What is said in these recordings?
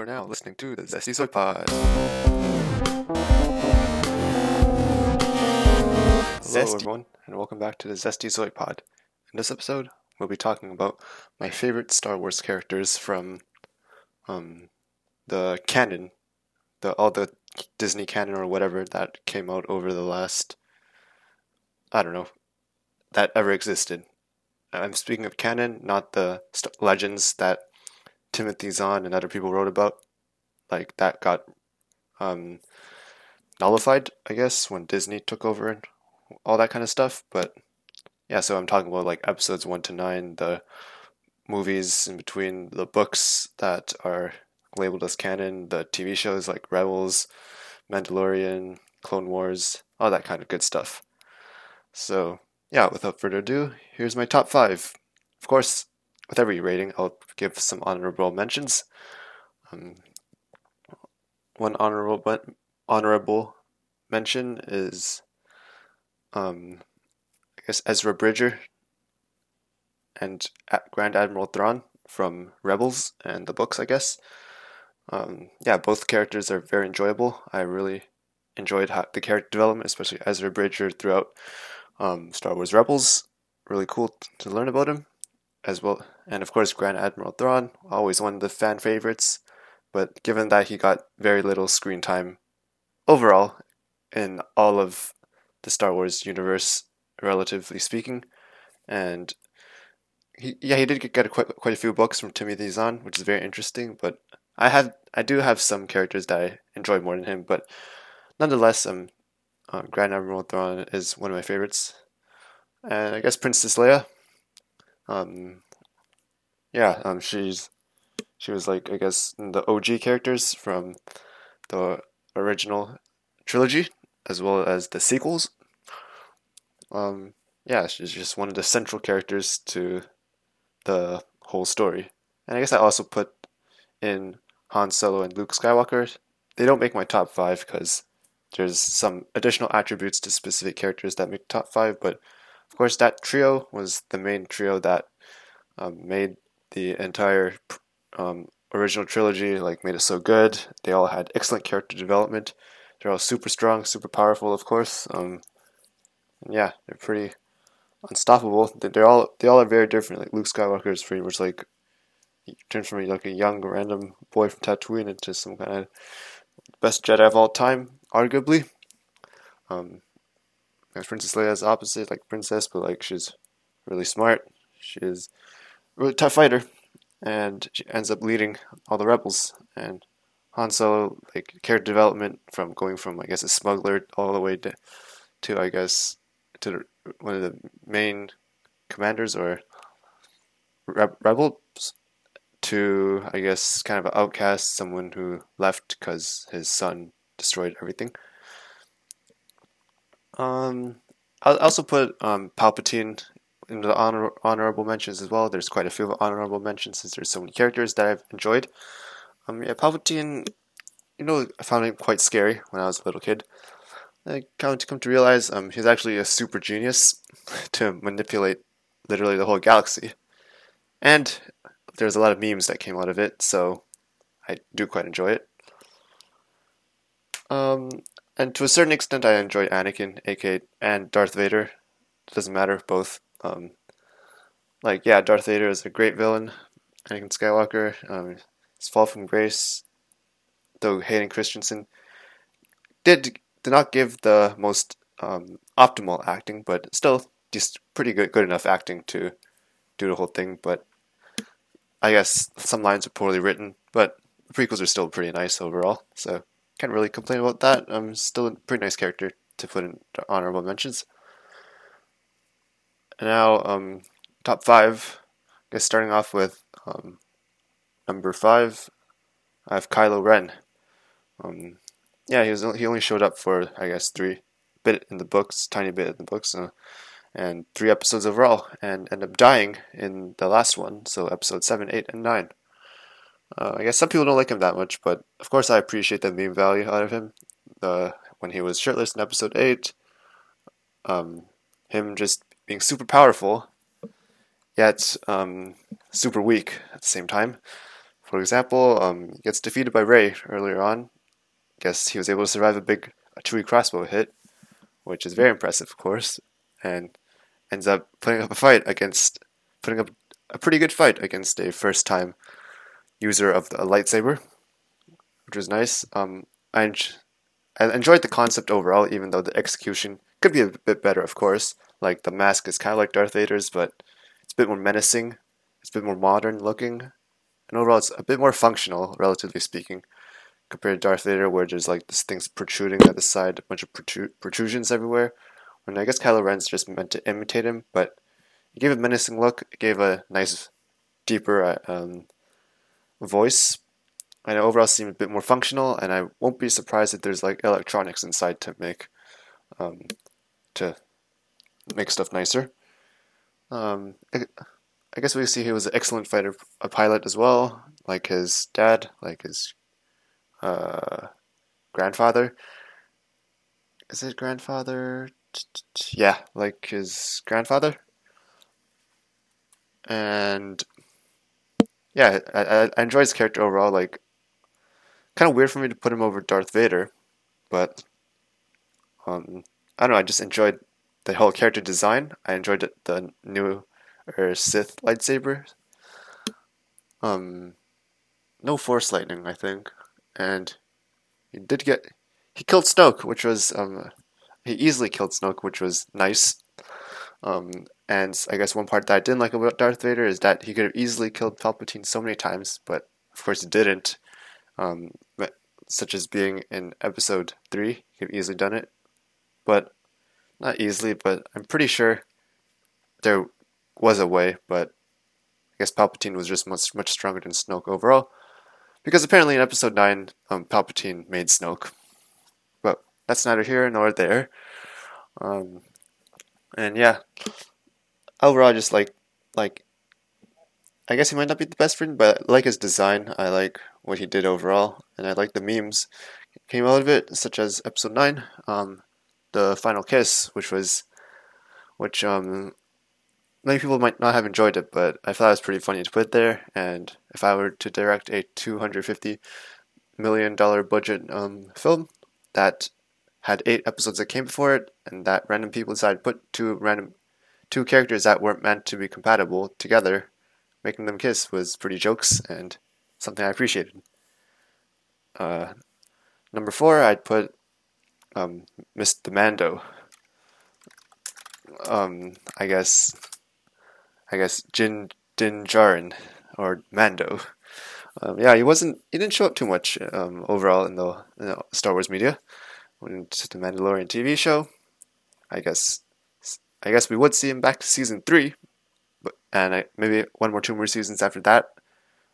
are now listening to the Zesty Soy Pod. Hello, everyone, and welcome back to the Zesty Zoid Pod. In this episode, we'll be talking about my favorite Star Wars characters from um, the canon, the all the Disney canon or whatever that came out over the last, I don't know, that ever existed. I'm speaking of canon, not the st- legends that Timothy Zahn and other people wrote about. Like that got um, nullified, I guess, when Disney took over and all that kind of stuff. But yeah, so I'm talking about like episodes one to nine, the movies in between, the books that are labeled as canon, the TV shows like Rebels, Mandalorian, Clone Wars, all that kind of good stuff. So yeah, without further ado, here's my top five. Of course, with every rating, I'll give some honorable mentions. Um, one honorable but honorable mention is um, I guess Ezra Bridger and Grand Admiral Thrawn from Rebels and the books, I guess. Um, yeah, both characters are very enjoyable. I really enjoyed the character development, especially Ezra Bridger throughout um, Star Wars Rebels. Really cool to learn about him, as well. And of course, Grand Admiral Thrawn, always one of the fan favorites. But given that he got very little screen time overall in all of the Star Wars universe, relatively speaking, and he yeah he did get, quite quite a few books from Timothy Zahn, which is very interesting. But I have I do have some characters that I enjoy more than him, but nonetheless, um, uh, Grand Admiral Thrawn is one of my favorites, and I guess Princess Leia. Um, yeah, um, she's she was like I guess the OG characters from the original trilogy as well as the sequels. Um, yeah, she's just one of the central characters to the whole story. And I guess I also put in Han Solo and Luke Skywalker. They don't make my top five because there's some additional attributes to specific characters that make top five, but of course, that trio was the main trio that um, made the entire um, original trilogy, like, made it so good. They all had excellent character development. They're all super strong, super powerful, of course. Um, yeah, they're pretty unstoppable. They- They're all they all are very different. Like Luke Skywalker is pretty much like he turns from like a young random boy from Tatooine into some kind of best Jedi of all time, arguably. Um, Princess Leia is opposite, like princess, but like she's really smart. She's really tough fighter, and she ends up leading all the rebels. And Han Solo, like character development from going from I guess a smuggler all the way to, to I guess to one of the main commanders or re- rebels to I guess kind of an outcast, someone who left because his son destroyed everything. Um, I'll also put um, Palpatine into the honor- honorable mentions as well. There's quite a few honorable mentions since there's so many characters that I've enjoyed. Um, yeah, Palpatine, you know, I found him quite scary when I was a little kid. I come to come to realize um, he's actually a super genius to manipulate literally the whole galaxy. And there's a lot of memes that came out of it, so I do quite enjoy it. Um, and to a certain extent, I enjoyed Anakin, aka and Darth Vader. It doesn't matter, both. Um, like yeah, Darth Vader is a great villain. Anakin Skywalker, um, his fall from grace, though Hayden Christensen did did not give the most um, optimal acting, but still just pretty good good enough acting to do the whole thing. But I guess some lines are poorly written, but the prequels are still pretty nice overall. So can't really complain about that. I'm still a pretty nice character to put in honorable mentions. Now, um, top five. I guess starting off with um, number five, I have Kylo Ren. Um, yeah, he was he only showed up for I guess three bit in the books, tiny bit in the books, uh, and three episodes overall, and ended up dying in the last one. So episode seven, eight, and nine. Uh, I guess some people don't like him that much, but of course I appreciate the meme value out of him. The when he was shirtless in episode eight, um, him just being super powerful, yet um, super weak at the same time. For example, um, gets defeated by Rey earlier on. Guess he was able to survive a big Chewie crossbow hit, which is very impressive, of course, and ends up putting up a fight against, putting up a pretty good fight against a first-time user of a lightsaber, which was nice. Um, I, en- I enjoyed the concept overall, even though the execution could be a bit better, of course. Like the mask is kind of like Darth Vader's, but it's a bit more menacing. It's a bit more modern looking, and overall, it's a bit more functional, relatively speaking, compared to Darth Vader, where there's like this things protruding at the side, a bunch of protru- protrusions everywhere. When I guess Kylo Ren's just meant to imitate him, but it gave a menacing look. It gave a nice, deeper uh, um, voice, and it overall seemed a bit more functional. And I won't be surprised if there's like electronics inside to make, um, to make stuff nicer. Um, I, guess we see he was an excellent fighter, a pilot as well, like his dad, like his uh, grandfather. Is it grandfather? Yeah, like his grandfather. And yeah, I, I enjoy his character overall. Like, kind of weird for me to put him over Darth Vader, but um, I don't know. I just enjoyed the whole character design. I enjoyed the new or Sith lightsaber. Um, no Force lightning, I think, and he did get he killed Snoke, which was um he easily killed Snoke, which was nice. Um, and I guess one part that I didn't like about Darth Vader is that he could have easily killed Palpatine so many times, but of course he didn't. Um, such as being in Episode three, he could have easily done it, but not easily. But I'm pretty sure there was a way, but I guess Palpatine was just much much stronger than Snoke overall. Because apparently in episode 9, um, Palpatine made Snoke. But that's neither here nor there. Um, and yeah, overall, I just like, like, I guess he might not be the best friend, but I like his design. I like what he did overall, and I like the memes came out of it, such as episode 9, um, the final kiss, which was, which, um, many people might not have enjoyed it, but I thought it was pretty funny to put there. And if I were to direct a two hundred fifty million dollar budget um, film that had eight episodes that came before it, and that random people decided to put two random two characters that weren't meant to be compatible together, making them kiss was pretty jokes and something I appreciated. Uh, number four, I'd put um, Mr. Mando. Um, I guess I guess Jin Din Djarin or Mando. Um, yeah, he wasn't. He didn't show up too much um, overall in the, in the, Star Wars media. To the Mandalorian TV show. I guess. I guess we would see him back to season three, but and I, maybe one more, two more seasons after that.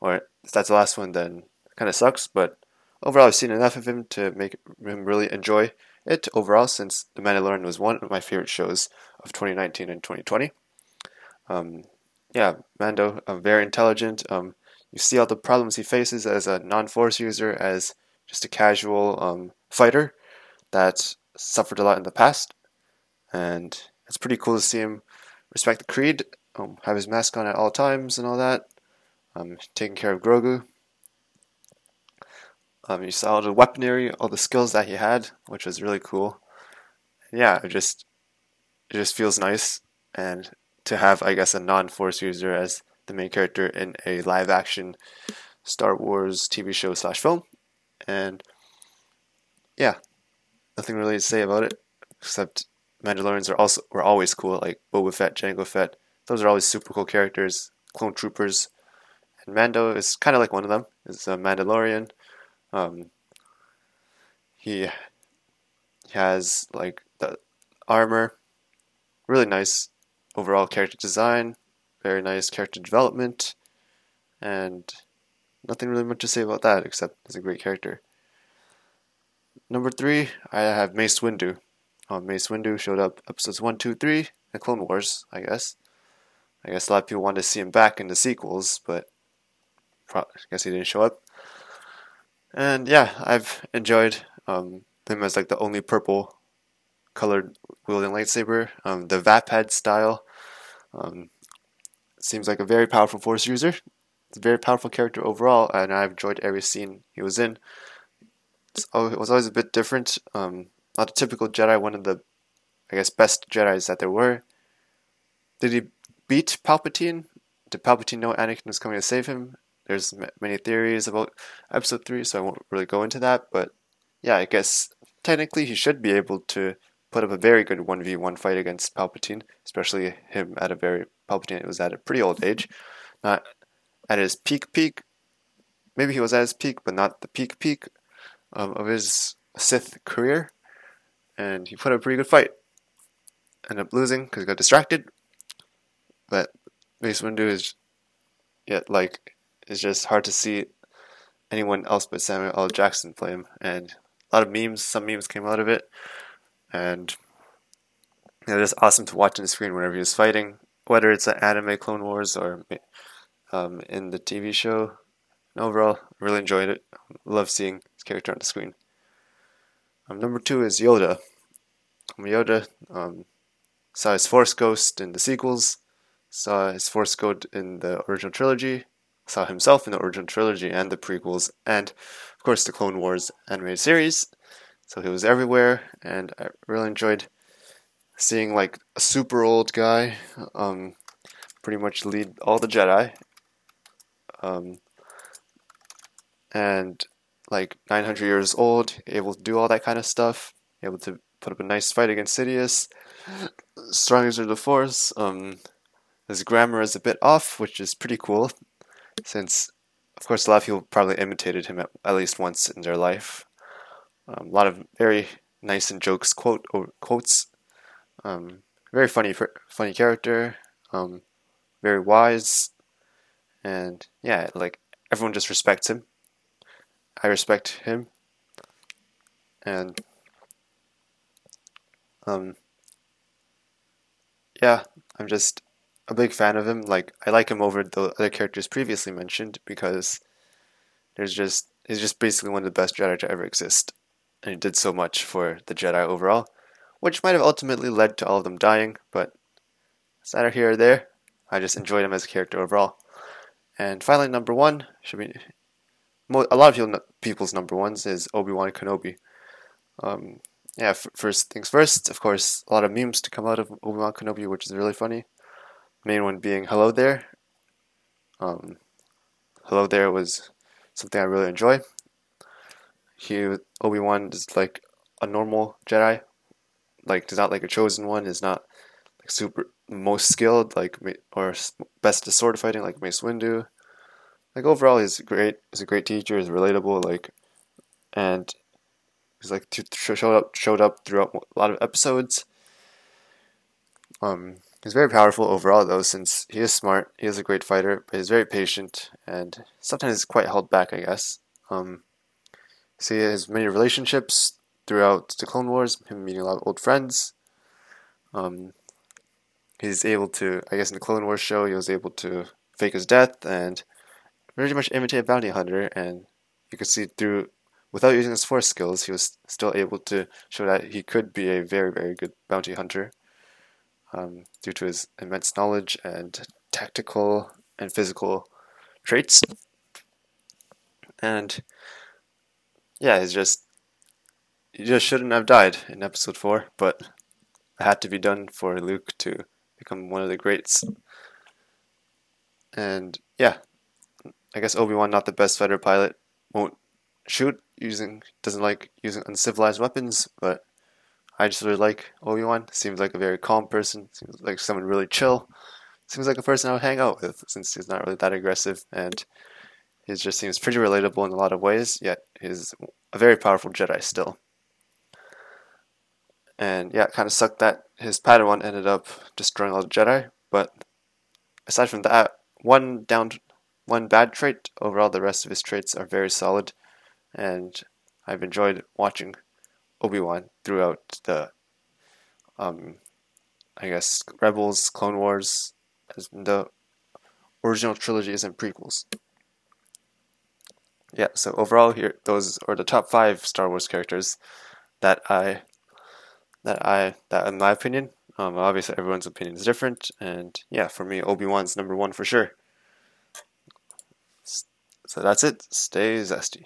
Or if that's the last one, then kind of sucks. But overall, I've seen enough of him to make him really enjoy it overall. Since the Mandalorian was one of my favorite shows of 2019 and 2020. Um, yeah, Mando, um, very intelligent. Um, you see all the problems he faces as a non-force user, as just a casual um, fighter that suffered a lot in the past, and it's pretty cool to see him respect the creed, um, have his mask on at all times, and all that. Um, taking care of Grogu. Um, you saw all the weaponry, all the skills that he had, which was really cool. Yeah, it just it just feels nice, and to have, I guess, a non-Force user as the main character in a live-action Star Wars TV show slash film, and yeah, nothing really to say about it except Mandalorians are also were always cool, like Boba Fett, Jango Fett. Those are always super cool characters, clone troopers, and Mando is kind of like one of them. Is a Mandalorian. Um, he, has like the armor, really nice overall character design, very nice character development, and nothing really much to say about that except he's a great character. Number three, I have Mace Windu. Um, Mace Windu showed up episodes 1, 2, 3, the Clone Wars, I guess. I guess a lot of people wanted to see him back in the sequels, but I guess he didn't show up. And yeah, I've enjoyed um, him as like the only purple colored wielding lightsaber. Um, the Vaapad style um, seems like a very powerful Force user, It's a very powerful character overall, and I've enjoyed every scene he was in. it was always a bit different. Um, not a typical Jedi, one of the, I guess, best Jedi's that there were. Did he beat Palpatine? Did Palpatine know Anakin was coming to save him? There's many theories about Episode 3, so I won't really go into that, but yeah, I guess technically he should be able to put up a very good 1v1 fight against Palpatine, especially him at a very Palpatine was at a pretty old age, not at his peak peak. Maybe he was at his peak, but not the peak peak um, of his Sith career. And he put up a pretty good fight. Ended up losing because he got distracted. But Mace Windu is yet like it's just hard to see anyone else but Samuel L. Jackson play him. And a lot of memes, some memes came out of it and it was awesome to watch on the screen whenever he was fighting, whether it's an anime Clone Wars or um, in the TV show. And overall, really enjoyed it. Love seeing his character on the screen. Um, number two is Yoda. Um, Yoda um, saw his Force Ghost in the sequels, saw his Force Ghost in the original trilogy, saw himself in the original trilogy and the prequels, and of course the Clone Wars animated series. So he was everywhere, and I really enjoyed seeing like a super old guy, um, pretty much lead all the Jedi, um, and like 900 years old, able to do all that kind of stuff, able to put up a nice fight against Sidious, strong of the Force. Um, his grammar is a bit off, which is pretty cool, since of course a lot of people probably imitated him at, at least once in their life. Um, a lot of very nice and jokes quote or quotes. Um, very funny, funny character. Um, very wise, and yeah, like everyone just respects him. I respect him, and um, yeah, I'm just a big fan of him. Like I like him over the other characters previously mentioned because there's just he's just basically one of the best Jedi to ever exist and he did so much for the Jedi overall, which might have ultimately led to all of them dying, but it's either here or there. I just enjoyed him as a character overall. And finally, number one should be a lot of people's number ones is Obi Wan Kenobi. Um, yeah, first things first. Of course, a lot of memes to come out of Obi Wan Kenobi, which is really funny. Main one being "Hello there." Um, "Hello there" was something I really enjoy he Obi Wan is like a normal Jedi, like he's not like a chosen one. Is not like super most skilled, like or best at sword fighting, like Mace Windu. Like overall, he's great. He's a great teacher. He's relatable. Like, and he's like showed up showed up throughout a lot of episodes. Um, he's very powerful overall, though, since he is smart. He is a great fighter, but he's very patient and sometimes he's quite held back, I guess. Um, he has many relationships throughout the Clone Wars, him meeting a lot of old friends. Um, he's able to, I guess, in the Clone Wars show, he was able to fake his death and very much imitate a bounty hunter. And you could see through, without using his force skills, he was still able to show that he could be a very, very good bounty hunter um, due to his immense knowledge and tactical and physical traits. And yeah, he's just he just shouldn't have died in episode four, but it had to be done for Luke to become one of the greats. And yeah, I guess Obi Wan, not the best fighter pilot, won't shoot using doesn't like using uncivilized weapons, but I just really like Obi Wan. Seems like a very calm person. Seems like someone really chill. Seems like a person I would hang out with since he's not really that aggressive and he just seems pretty relatable in a lot of ways, yet he's a very powerful Jedi still. And yeah, it kind of sucked that his Padawan ended up destroying all the Jedi, but aside from that, one down, one bad trait, overall the rest of his traits are very solid, and I've enjoyed watching Obi Wan throughout the, um, I guess Rebels, Clone Wars, the original trilogies and prequels. Yeah, so overall here those are the top five Star Wars characters that I that I that in my opinion. Um, obviously everyone's opinion is different, and yeah, for me Obi Wan's number one for sure. So that's it. Stay zesty.